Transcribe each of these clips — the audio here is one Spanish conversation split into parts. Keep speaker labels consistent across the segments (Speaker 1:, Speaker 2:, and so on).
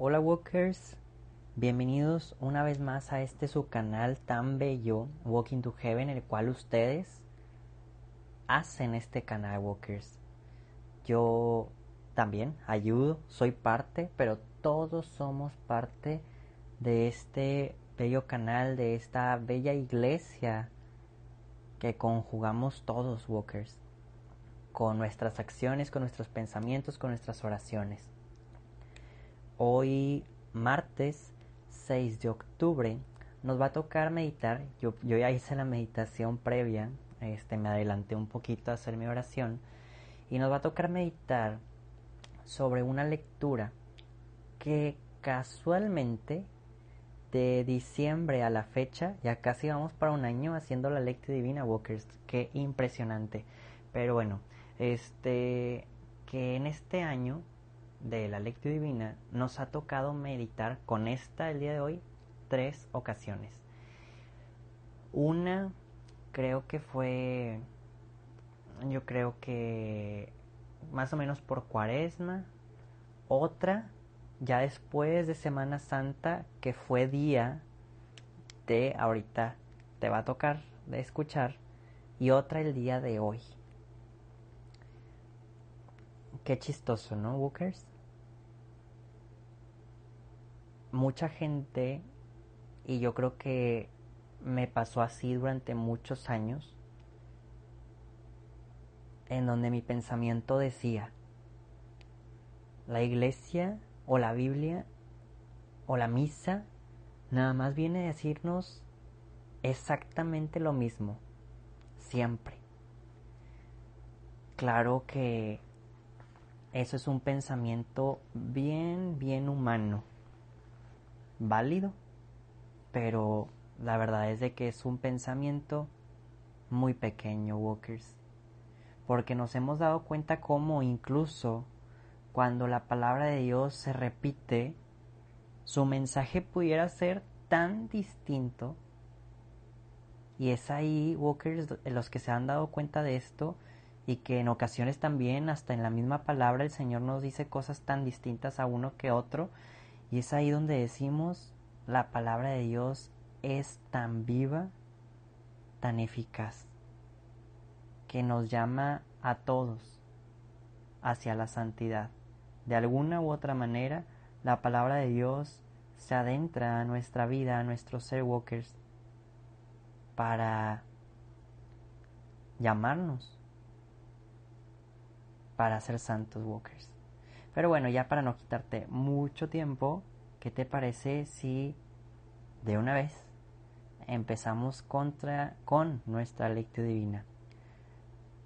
Speaker 1: Hola Walkers, bienvenidos una vez más a este su canal tan bello, Walking to Heaven, el cual ustedes hacen este canal Walkers. Yo también ayudo, soy parte, pero todos somos parte de este bello canal, de esta bella iglesia que conjugamos todos Walkers, con nuestras acciones, con nuestros pensamientos, con nuestras oraciones. Hoy, martes 6 de octubre, nos va a tocar meditar. Yo, ya hice la meditación previa, este, me adelanté un poquito a hacer mi oración. Y nos va a tocar meditar sobre una lectura que casualmente de diciembre a la fecha, ya casi vamos para un año haciendo la lectura divina Walkers, qué impresionante. Pero bueno, este que en este año de la lectura divina nos ha tocado meditar con esta el día de hoy tres ocasiones. Una creo que fue, yo creo que más o menos por cuaresma. Otra ya después de Semana Santa que fue día de ahorita te va a tocar de escuchar y otra el día de hoy. Qué chistoso, ¿no, Walkers? Mucha gente, y yo creo que me pasó así durante muchos años, en donde mi pensamiento decía, la iglesia o la Biblia o la misa nada más viene a decirnos exactamente lo mismo, siempre. Claro que eso es un pensamiento bien, bien humano, válido, pero la verdad es de que es un pensamiento muy pequeño, Walkers, porque nos hemos dado cuenta cómo incluso cuando la palabra de Dios se repite, su mensaje pudiera ser tan distinto. Y es ahí, Walkers, los que se han dado cuenta de esto, y que en ocasiones también hasta en la misma palabra el Señor nos dice cosas tan distintas a uno que otro y es ahí donde decimos la palabra de Dios es tan viva, tan eficaz, que nos llama a todos hacia la santidad. De alguna u otra manera, la palabra de Dios se adentra a nuestra vida, a nuestros ser walkers, para llamarnos para ser santos walkers. Pero bueno, ya para no quitarte mucho tiempo, ¿qué te parece si de una vez empezamos contra, con nuestra lectura divina?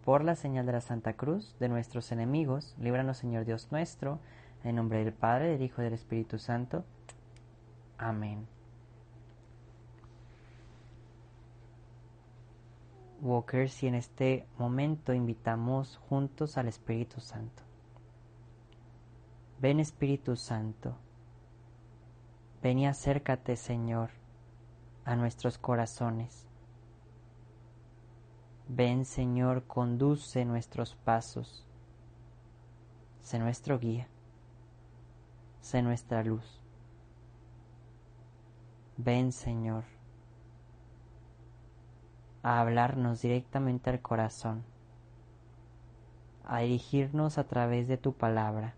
Speaker 1: Por la señal de la Santa Cruz de nuestros enemigos, líbranos Señor Dios nuestro, en nombre del Padre, del Hijo y del Espíritu Santo. Amén. Walkers y en este momento invitamos juntos al Espíritu Santo. Ven Espíritu Santo, ven y acércate Señor a nuestros corazones. Ven Señor, conduce nuestros pasos, sé nuestro guía, sé nuestra luz. Ven Señor a hablarnos directamente al corazón, a dirigirnos a través de tu palabra.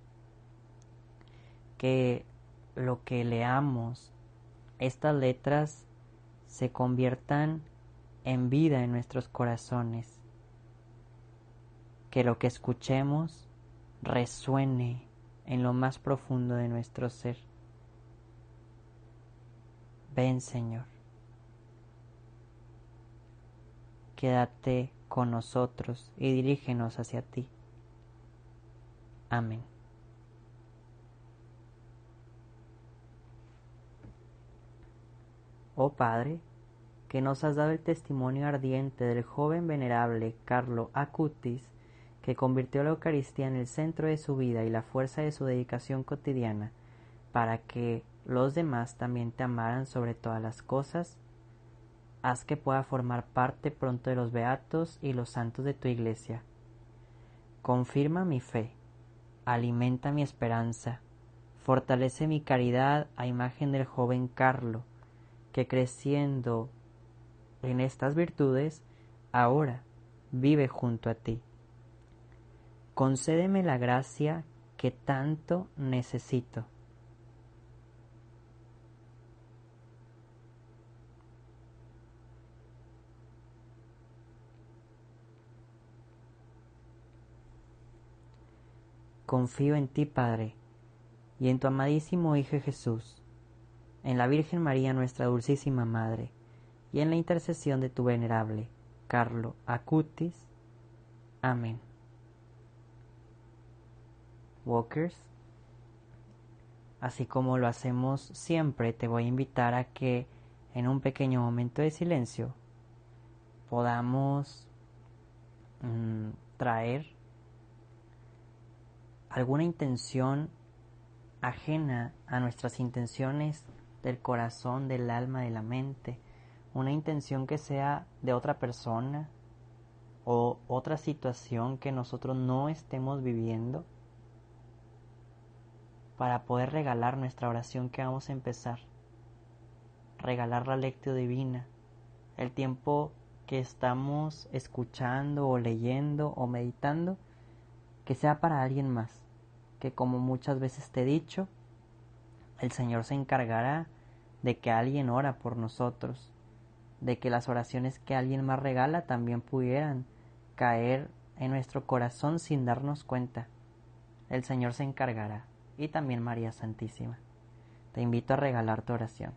Speaker 1: Que lo que leamos, estas letras, se conviertan en vida en nuestros corazones. Que lo que escuchemos resuene en lo más profundo de nuestro ser. Ven Señor. quédate con nosotros y dirígenos hacia ti. Amén. Oh Padre, que nos has dado el testimonio ardiente del joven venerable Carlo Acutis, que convirtió la Eucaristía en el centro de su vida y la fuerza de su dedicación cotidiana, para que los demás también te amaran sobre todas las cosas, haz que pueda formar parte pronto de los beatos y los santos de tu iglesia. Confirma mi fe, alimenta mi esperanza, Fortalece mi caridad a imagen del joven Carlo, que creciendo en estas virtudes, ahora vive junto a ti. Concédeme la gracia que tanto necesito. Confío en ti, Padre, y en tu amadísimo Hijo Jesús, en la Virgen María, nuestra dulcísima Madre, y en la intercesión de tu venerable Carlo Acutis. Amén. Walkers, así como lo hacemos siempre, te voy a invitar a que en un pequeño momento de silencio podamos mm, traer alguna intención ajena a nuestras intenciones del corazón, del alma, de la mente, una intención que sea de otra persona o otra situación que nosotros no estemos viviendo para poder regalar nuestra oración que vamos a empezar, regalar la lectio divina, el tiempo que estamos escuchando o leyendo o meditando, que sea para alguien más. Que como muchas veces te he dicho, el Señor se encargará de que alguien ora por nosotros, de que las oraciones que alguien más regala también pudieran caer en nuestro corazón sin darnos cuenta. El Señor se encargará y también María Santísima. Te invito a regalar tu oración.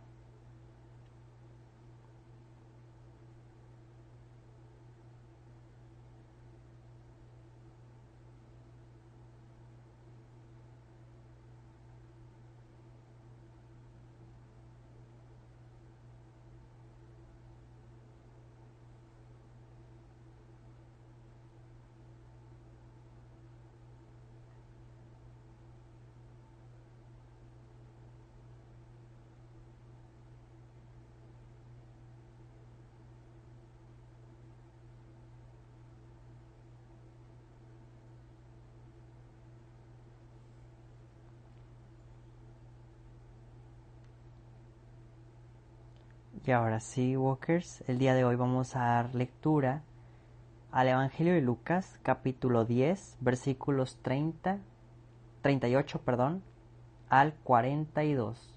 Speaker 1: Y ahora sí, Walkers, el día de hoy vamos a dar lectura al Evangelio de Lucas, capítulo 10, versículos 30, 38, perdón, al 42.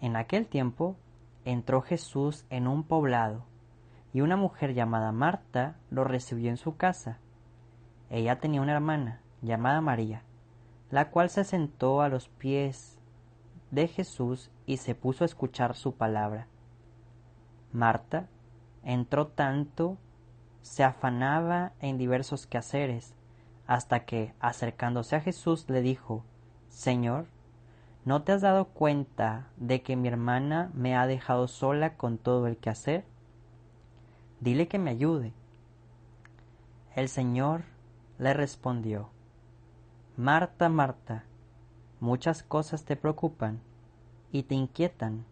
Speaker 1: En aquel tiempo entró Jesús en un poblado, y una mujer llamada Marta lo recibió en su casa. Ella tenía una hermana llamada María, la cual se sentó a los pies de Jesús y se puso a escuchar su palabra. Marta entró tanto, se afanaba en diversos quehaceres, hasta que, acercándose a Jesús, le dijo, Señor, ¿no te has dado cuenta de que mi hermana me ha dejado sola con todo el quehacer? Dile que me ayude. El Señor le respondió, Marta, Marta, muchas cosas te preocupan y te inquietan,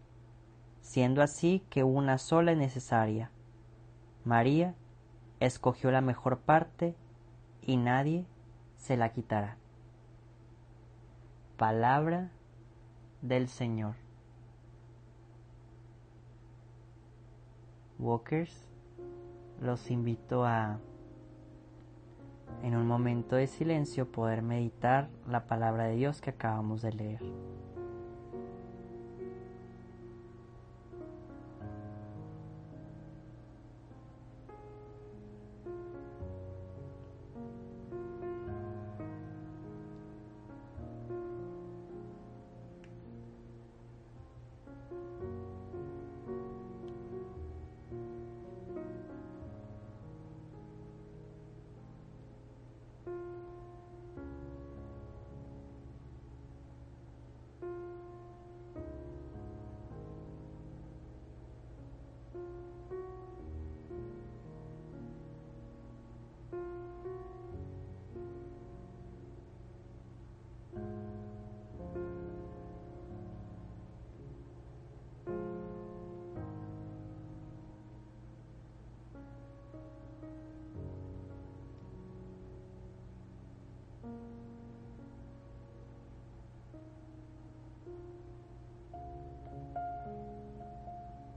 Speaker 1: siendo así que una sola es necesaria. María escogió la mejor parte y nadie se la quitará. Palabra del Señor. Walkers, los invito a en un momento de silencio poder meditar la palabra de Dios que acabamos de leer.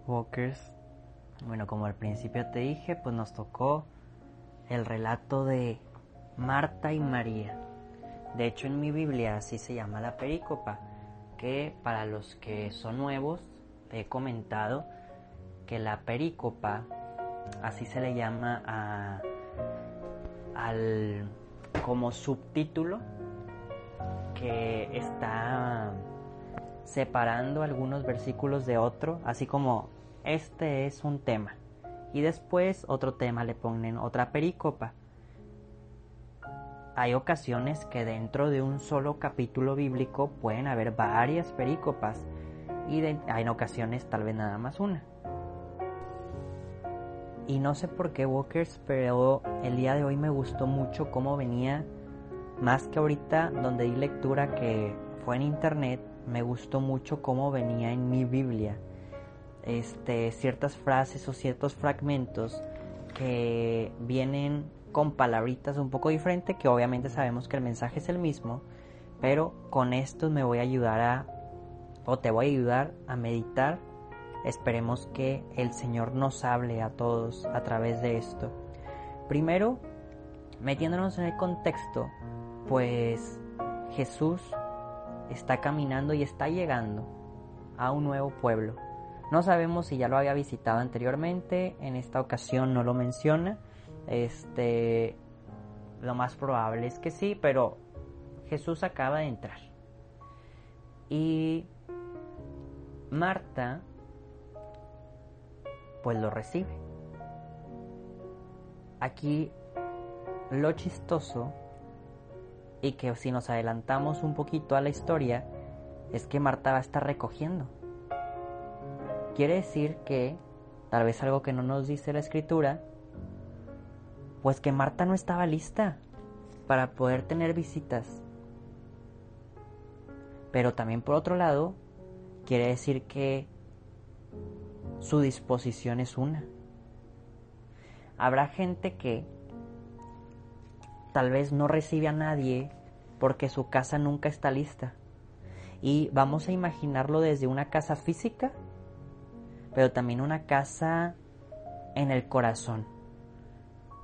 Speaker 1: Walkers. Bueno, como al principio te dije, pues nos tocó el relato de Marta y María. De hecho, en mi Biblia así se llama la perícopa, que para los que son nuevos, he comentado que la perícopa, así se le llama a, al como subtítulo que está separando algunos versículos de otro, así como este es un tema y después otro tema le ponen otra perícopa. Hay ocasiones que dentro de un solo capítulo bíblico pueden haber varias perícopas y hay ocasiones tal vez nada más una. Y no sé por qué Walkers, pero el día de hoy me gustó mucho cómo venía, más que ahorita donde di lectura que fue en internet, me gustó mucho cómo venía en mi Biblia. Este, ciertas frases o ciertos fragmentos que vienen con palabritas un poco diferentes, que obviamente sabemos que el mensaje es el mismo, pero con esto me voy a ayudar a, o te voy a ayudar a meditar. Esperemos que el Señor nos hable a todos a través de esto. Primero, metiéndonos en el contexto, pues Jesús está caminando y está llegando a un nuevo pueblo. No sabemos si ya lo había visitado anteriormente, en esta ocasión no lo menciona. Este lo más probable es que sí, pero Jesús acaba de entrar. Y Marta pues lo recibe. Aquí lo chistoso y que si nos adelantamos un poquito a la historia, es que Marta va a estar recogiendo. Quiere decir que, tal vez algo que no nos dice la escritura, pues que Marta no estaba lista para poder tener visitas. Pero también por otro lado, quiere decir que su disposición es una. Habrá gente que tal vez no recibe a nadie porque su casa nunca está lista. Y vamos a imaginarlo desde una casa física, pero también una casa en el corazón.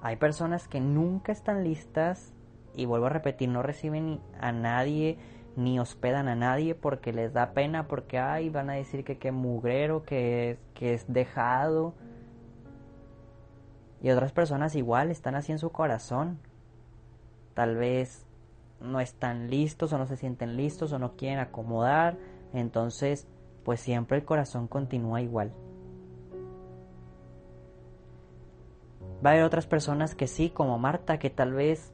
Speaker 1: Hay personas que nunca están listas y vuelvo a repetir, no reciben a nadie ni hospedan a nadie porque les da pena, porque ay, van a decir que qué mugrero, que, que es dejado. Y otras personas igual están así en su corazón, tal vez no están listos o no se sienten listos o no quieren acomodar, entonces pues siempre el corazón continúa igual. Va a haber otras personas que sí, como Marta, que tal vez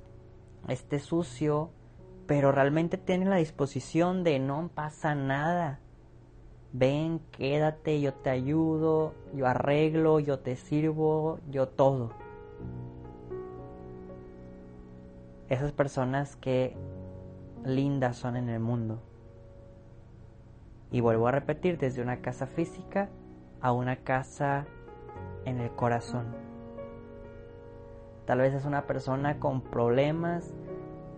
Speaker 1: esté sucio, pero realmente tienen la disposición de no pasa nada. Ven, quédate, yo te ayudo, yo arreglo, yo te sirvo, yo todo. esas personas que lindas son en el mundo. Y vuelvo a repetir, desde una casa física a una casa en el corazón. Tal vez es una persona con problemas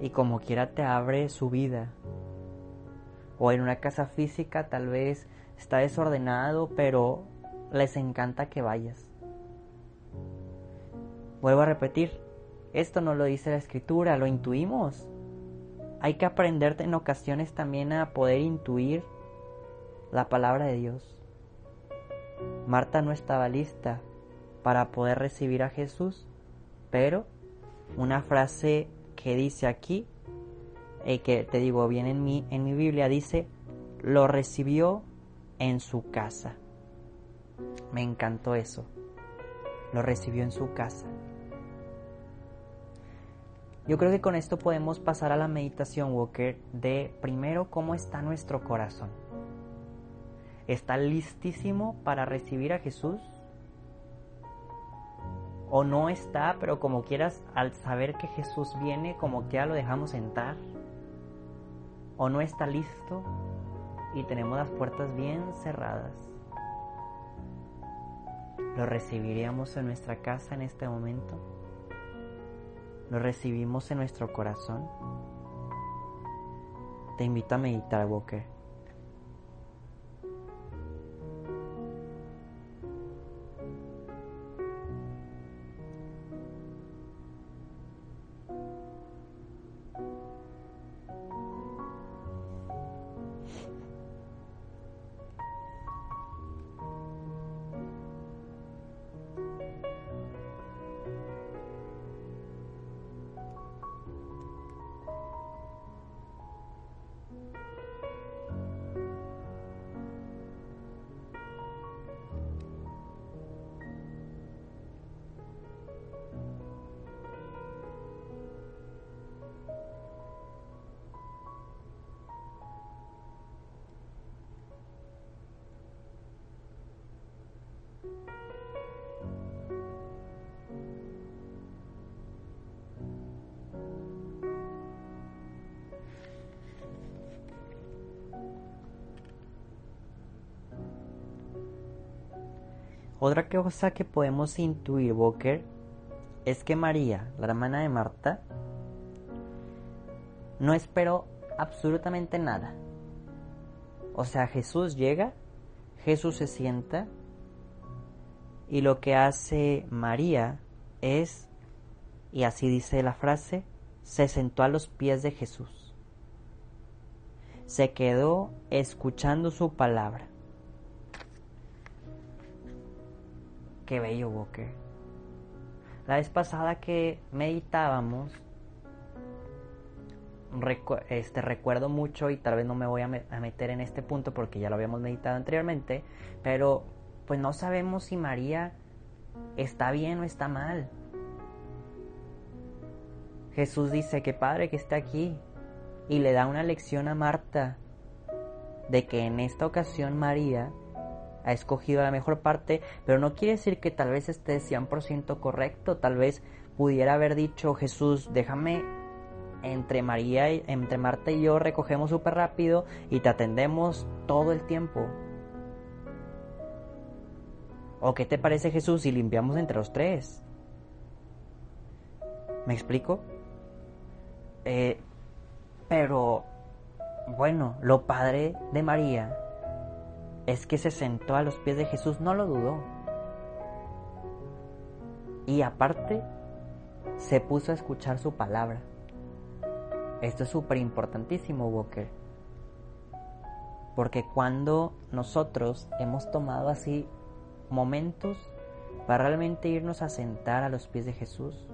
Speaker 1: y como quiera te abre su vida. O en una casa física tal vez está desordenado, pero les encanta que vayas. Vuelvo a repetir, esto no lo dice la escritura, lo intuimos. Hay que aprender en ocasiones también a poder intuir la palabra de Dios. Marta no estaba lista para poder recibir a Jesús, pero una frase que dice aquí, y eh, que te digo bien en mi, en mi Biblia, dice, lo recibió en su casa. Me encantó eso. Lo recibió en su casa. Yo creo que con esto podemos pasar a la meditación, Walker, de primero cómo está nuestro corazón. ¿Está listísimo para recibir a Jesús? ¿O no está, pero como quieras, al saber que Jesús viene, como que ya lo dejamos entrar? ¿O no está listo y tenemos las puertas bien cerradas? ¿Lo recibiríamos en nuestra casa en este momento? lo recibimos en nuestro corazón? Te invito a meditar, Walker. Otra cosa que podemos intuir, Walker, es que María, la hermana de Marta, no esperó absolutamente nada. O sea, Jesús llega, Jesús se sienta y lo que hace María es, y así dice la frase, se sentó a los pies de Jesús. Se quedó escuchando su palabra. Qué bello, Walker. La vez pasada que meditábamos, este, recuerdo mucho y tal vez no me voy a, a meter en este punto porque ya lo habíamos meditado anteriormente, pero pues no sabemos si María está bien o está mal. Jesús dice que Padre que esté aquí y le da una lección a Marta de que en esta ocasión María ha escogido la mejor parte, pero no quiere decir que tal vez esté 100% correcto, tal vez pudiera haber dicho Jesús, déjame entre María y, entre Marta y yo recogemos súper rápido y te atendemos todo el tiempo. ¿O qué te parece Jesús si limpiamos entre los tres? ¿Me explico? Eh, pero, bueno, lo padre de María es que se sentó a los pies de Jesús, no lo dudó. Y aparte, se puso a escuchar su palabra. Esto es súper importantísimo, Walker. Porque cuando nosotros hemos tomado así momentos para realmente irnos a sentar a los pies de Jesús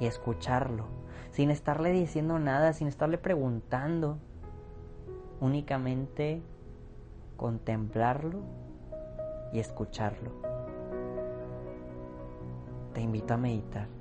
Speaker 1: y escucharlo, sin estarle diciendo nada, sin estarle preguntando, únicamente contemplarlo y escucharlo. Te invito a meditar.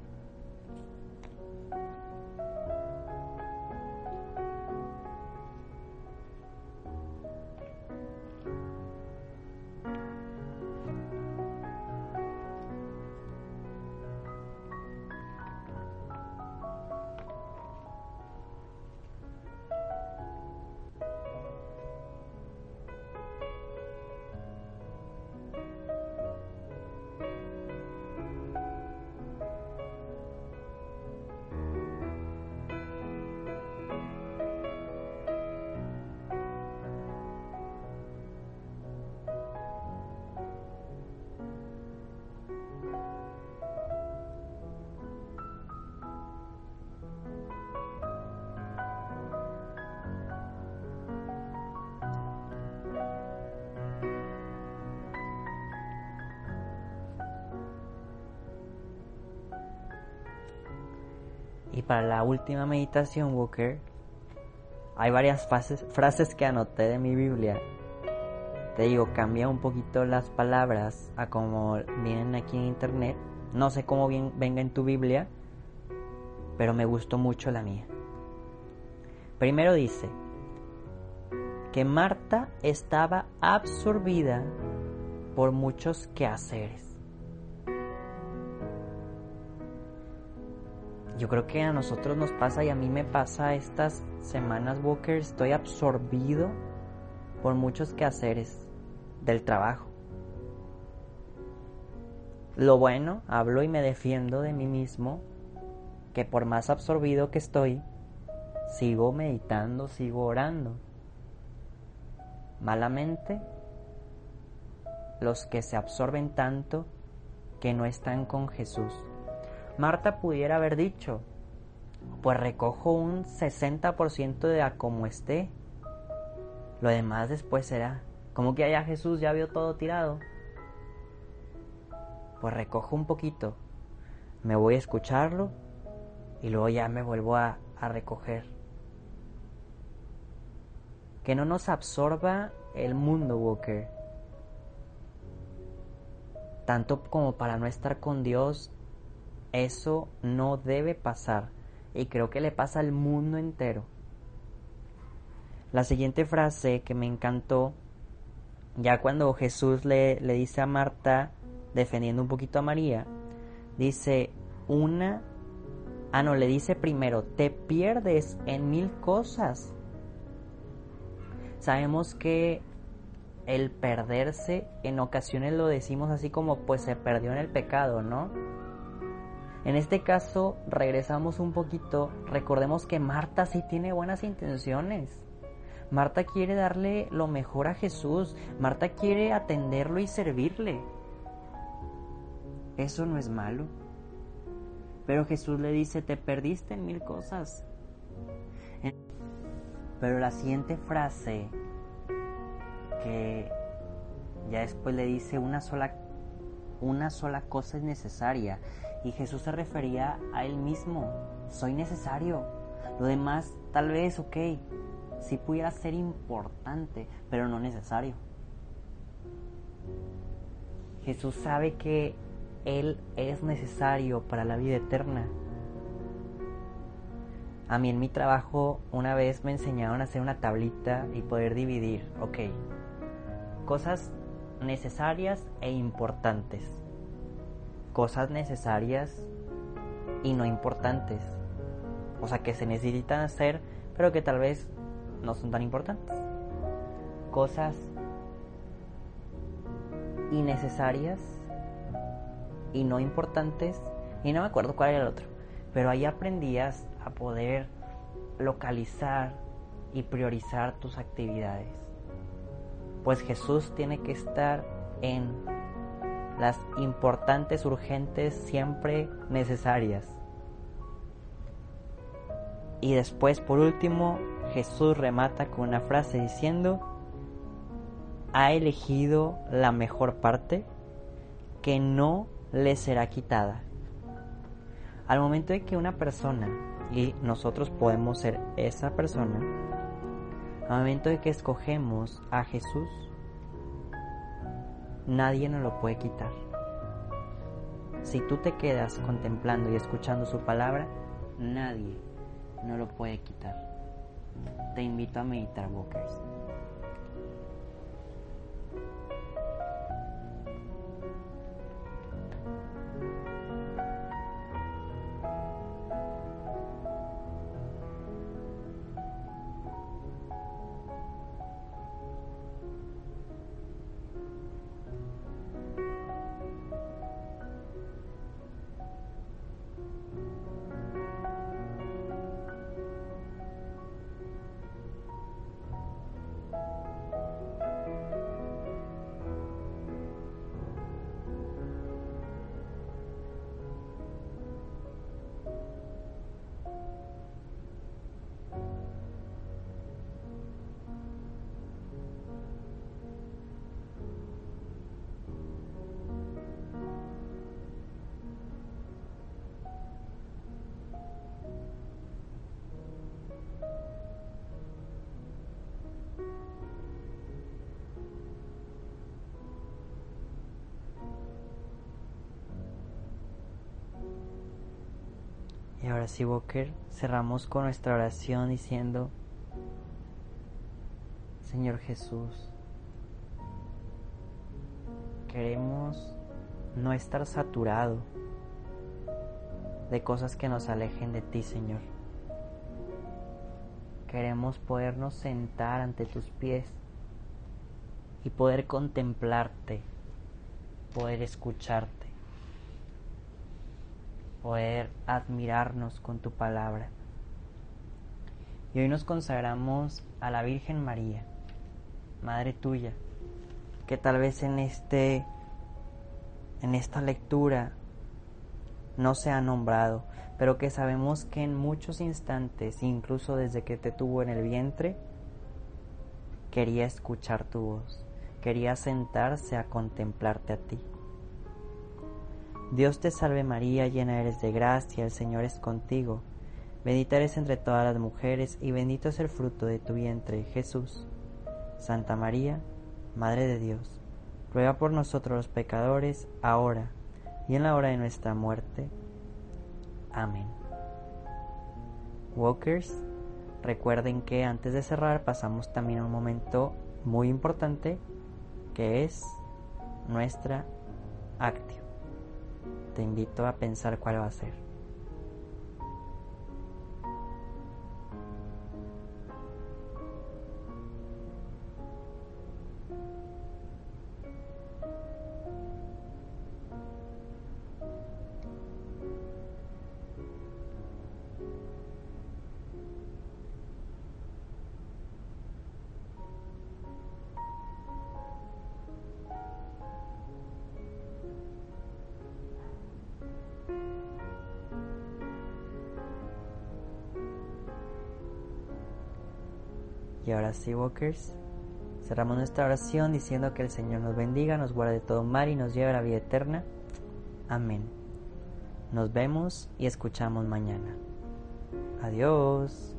Speaker 1: Y para la última meditación, Walker, hay varias frases que anoté de mi Biblia. Te digo, cambia un poquito las palabras a como vienen aquí en internet. No sé cómo venga en tu Biblia, pero me gustó mucho la mía. Primero dice que Marta estaba absorbida por muchos quehaceres. Yo creo que a nosotros nos pasa y a mí me pasa estas semanas, Walker, estoy absorbido por muchos quehaceres del trabajo. Lo bueno, hablo y me defiendo de mí mismo, que por más absorbido que estoy, sigo meditando, sigo orando. Malamente, los que se absorben tanto que no están con Jesús. Marta pudiera haber dicho, pues recojo un 60% de a como esté. Lo demás después será. Como que allá Jesús ya vio todo tirado. Pues recojo un poquito. Me voy a escucharlo y luego ya me vuelvo a, a recoger. Que no nos absorba el mundo, Walker. Tanto como para no estar con Dios eso no debe pasar y creo que le pasa al mundo entero. La siguiente frase que me encantó, ya cuando Jesús le, le dice a Marta, defendiendo un poquito a María, dice, una, ah no, le dice primero, te pierdes en mil cosas. Sabemos que el perderse, en ocasiones lo decimos así como pues se perdió en el pecado, ¿no? En este caso, regresamos un poquito, recordemos que Marta sí tiene buenas intenciones. Marta quiere darle lo mejor a Jesús, Marta quiere atenderlo y servirle. Eso no es malo. Pero Jesús le dice, te perdiste en mil cosas. Pero la siguiente frase que ya después le dice una sola una sola cosa es necesaria y Jesús se refería a él mismo, soy necesario. Lo demás tal vez, ok, sí pudiera ser importante, pero no necesario. Jesús sabe que Él es necesario para la vida eterna. A mí en mi trabajo una vez me enseñaron a hacer una tablita y poder dividir, ok, cosas necesarias e importantes, cosas necesarias y no importantes, o sea que se necesitan hacer, pero que tal vez no son tan importantes, cosas innecesarias y no importantes, y no me acuerdo cuál era el otro, pero ahí aprendías a poder localizar y priorizar tus actividades. Pues Jesús tiene que estar en las importantes, urgentes, siempre necesarias. Y después, por último, Jesús remata con una frase diciendo, ha elegido la mejor parte que no le será quitada. Al momento de que una persona y nosotros podemos ser esa persona, al momento de que escogemos a Jesús, nadie nos lo puede quitar. Si tú te quedas contemplando y escuchando su palabra, nadie no lo puede quitar. Te invito a meditar, Walkers. Y ahora sí, Walker, cerramos con nuestra oración diciendo, Señor Jesús, queremos no estar saturado de cosas que nos alejen de ti, Señor. Queremos podernos sentar ante tus pies y poder contemplarte, poder escucharte poder admirarnos con tu palabra. Y hoy nos consagramos a la Virgen María, Madre tuya, que tal vez en este en esta lectura no se ha nombrado, pero que sabemos que en muchos instantes, incluso desde que te tuvo en el vientre, quería escuchar tu voz, quería sentarse a contemplarte a ti. Dios te salve María, llena eres de gracia, el Señor es contigo. Bendita eres entre todas las mujeres y bendito es el fruto de tu vientre, Jesús. Santa María, Madre de Dios, ruega por nosotros los pecadores, ahora y en la hora de nuestra muerte. Amén. Walkers, recuerden que antes de cerrar pasamos también a un momento muy importante que es nuestra actividad te invito a pensar cuál va a ser. Y ahora sí, Walkers, cerramos nuestra oración diciendo que el Señor nos bendiga, nos guarde de todo mal y nos lleve a la vida eterna. Amén. Nos vemos y escuchamos mañana. Adiós.